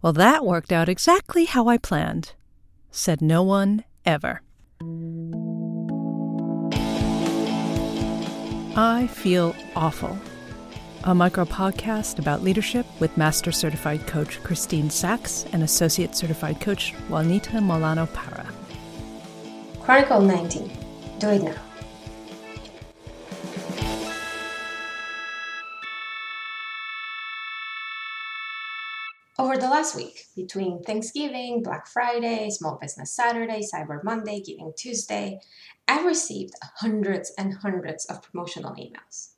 Well, that worked out exactly how I planned, said no one ever. I Feel Awful, a micro podcast about leadership with Master Certified Coach Christine Sachs and Associate Certified Coach Juanita Molano Parra. Chronicle 19 Do It Now. Over the last week, between Thanksgiving, Black Friday, Small Business Saturday, Cyber Monday, Giving Tuesday, I've received hundreds and hundreds of promotional emails.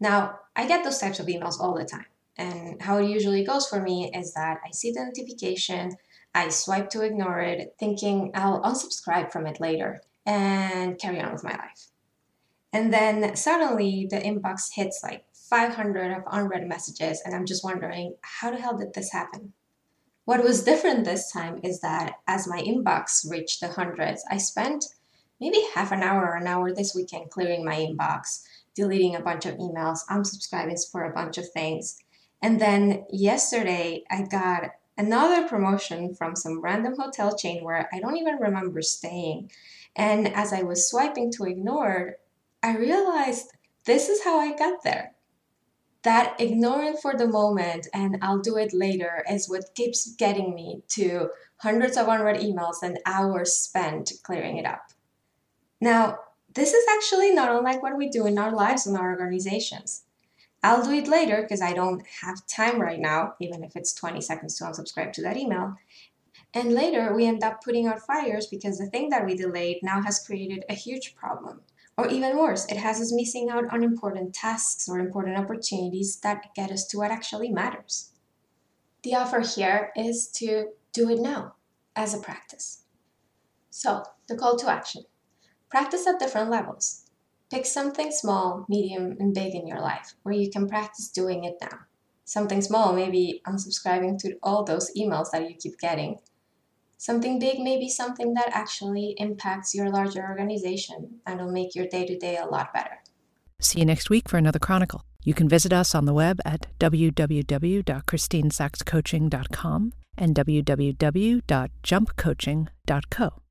Now, I get those types of emails all the time. And how it usually goes for me is that I see the notification, I swipe to ignore it, thinking I'll unsubscribe from it later and carry on with my life. And then suddenly the inbox hits like 500 of unread messages, and I'm just wondering, how the hell did this happen? What was different this time is that as my inbox reached the hundreds, I spent maybe half an hour or an hour this weekend clearing my inbox, deleting a bunch of emails, unsubscribing for a bunch of things. And then yesterday, I got another promotion from some random hotel chain where I don't even remember staying. And as I was swiping to ignore, I realized this is how I got there that ignoring for the moment and I'll do it later is what keeps getting me to hundreds of unread emails and hours spent clearing it up. Now, this is actually not unlike what we do in our lives and our organizations. I'll do it later because I don't have time right now, even if it's 20 seconds to unsubscribe to that email. And later, we end up putting out fires because the thing that we delayed now has created a huge problem. Or even worse, it has us missing out on important tasks or important opportunities that get us to what actually matters. The offer here is to do it now as a practice. So, the call to action practice at different levels. Pick something small, medium, and big in your life where you can practice doing it now. Something small, maybe unsubscribing to all those emails that you keep getting Something big may be something that actually impacts your larger organization and will make your day to day a lot better. See you next week for another Chronicle. You can visit us on the web at www.christinesachscoaching.com and www.jumpcoaching.co.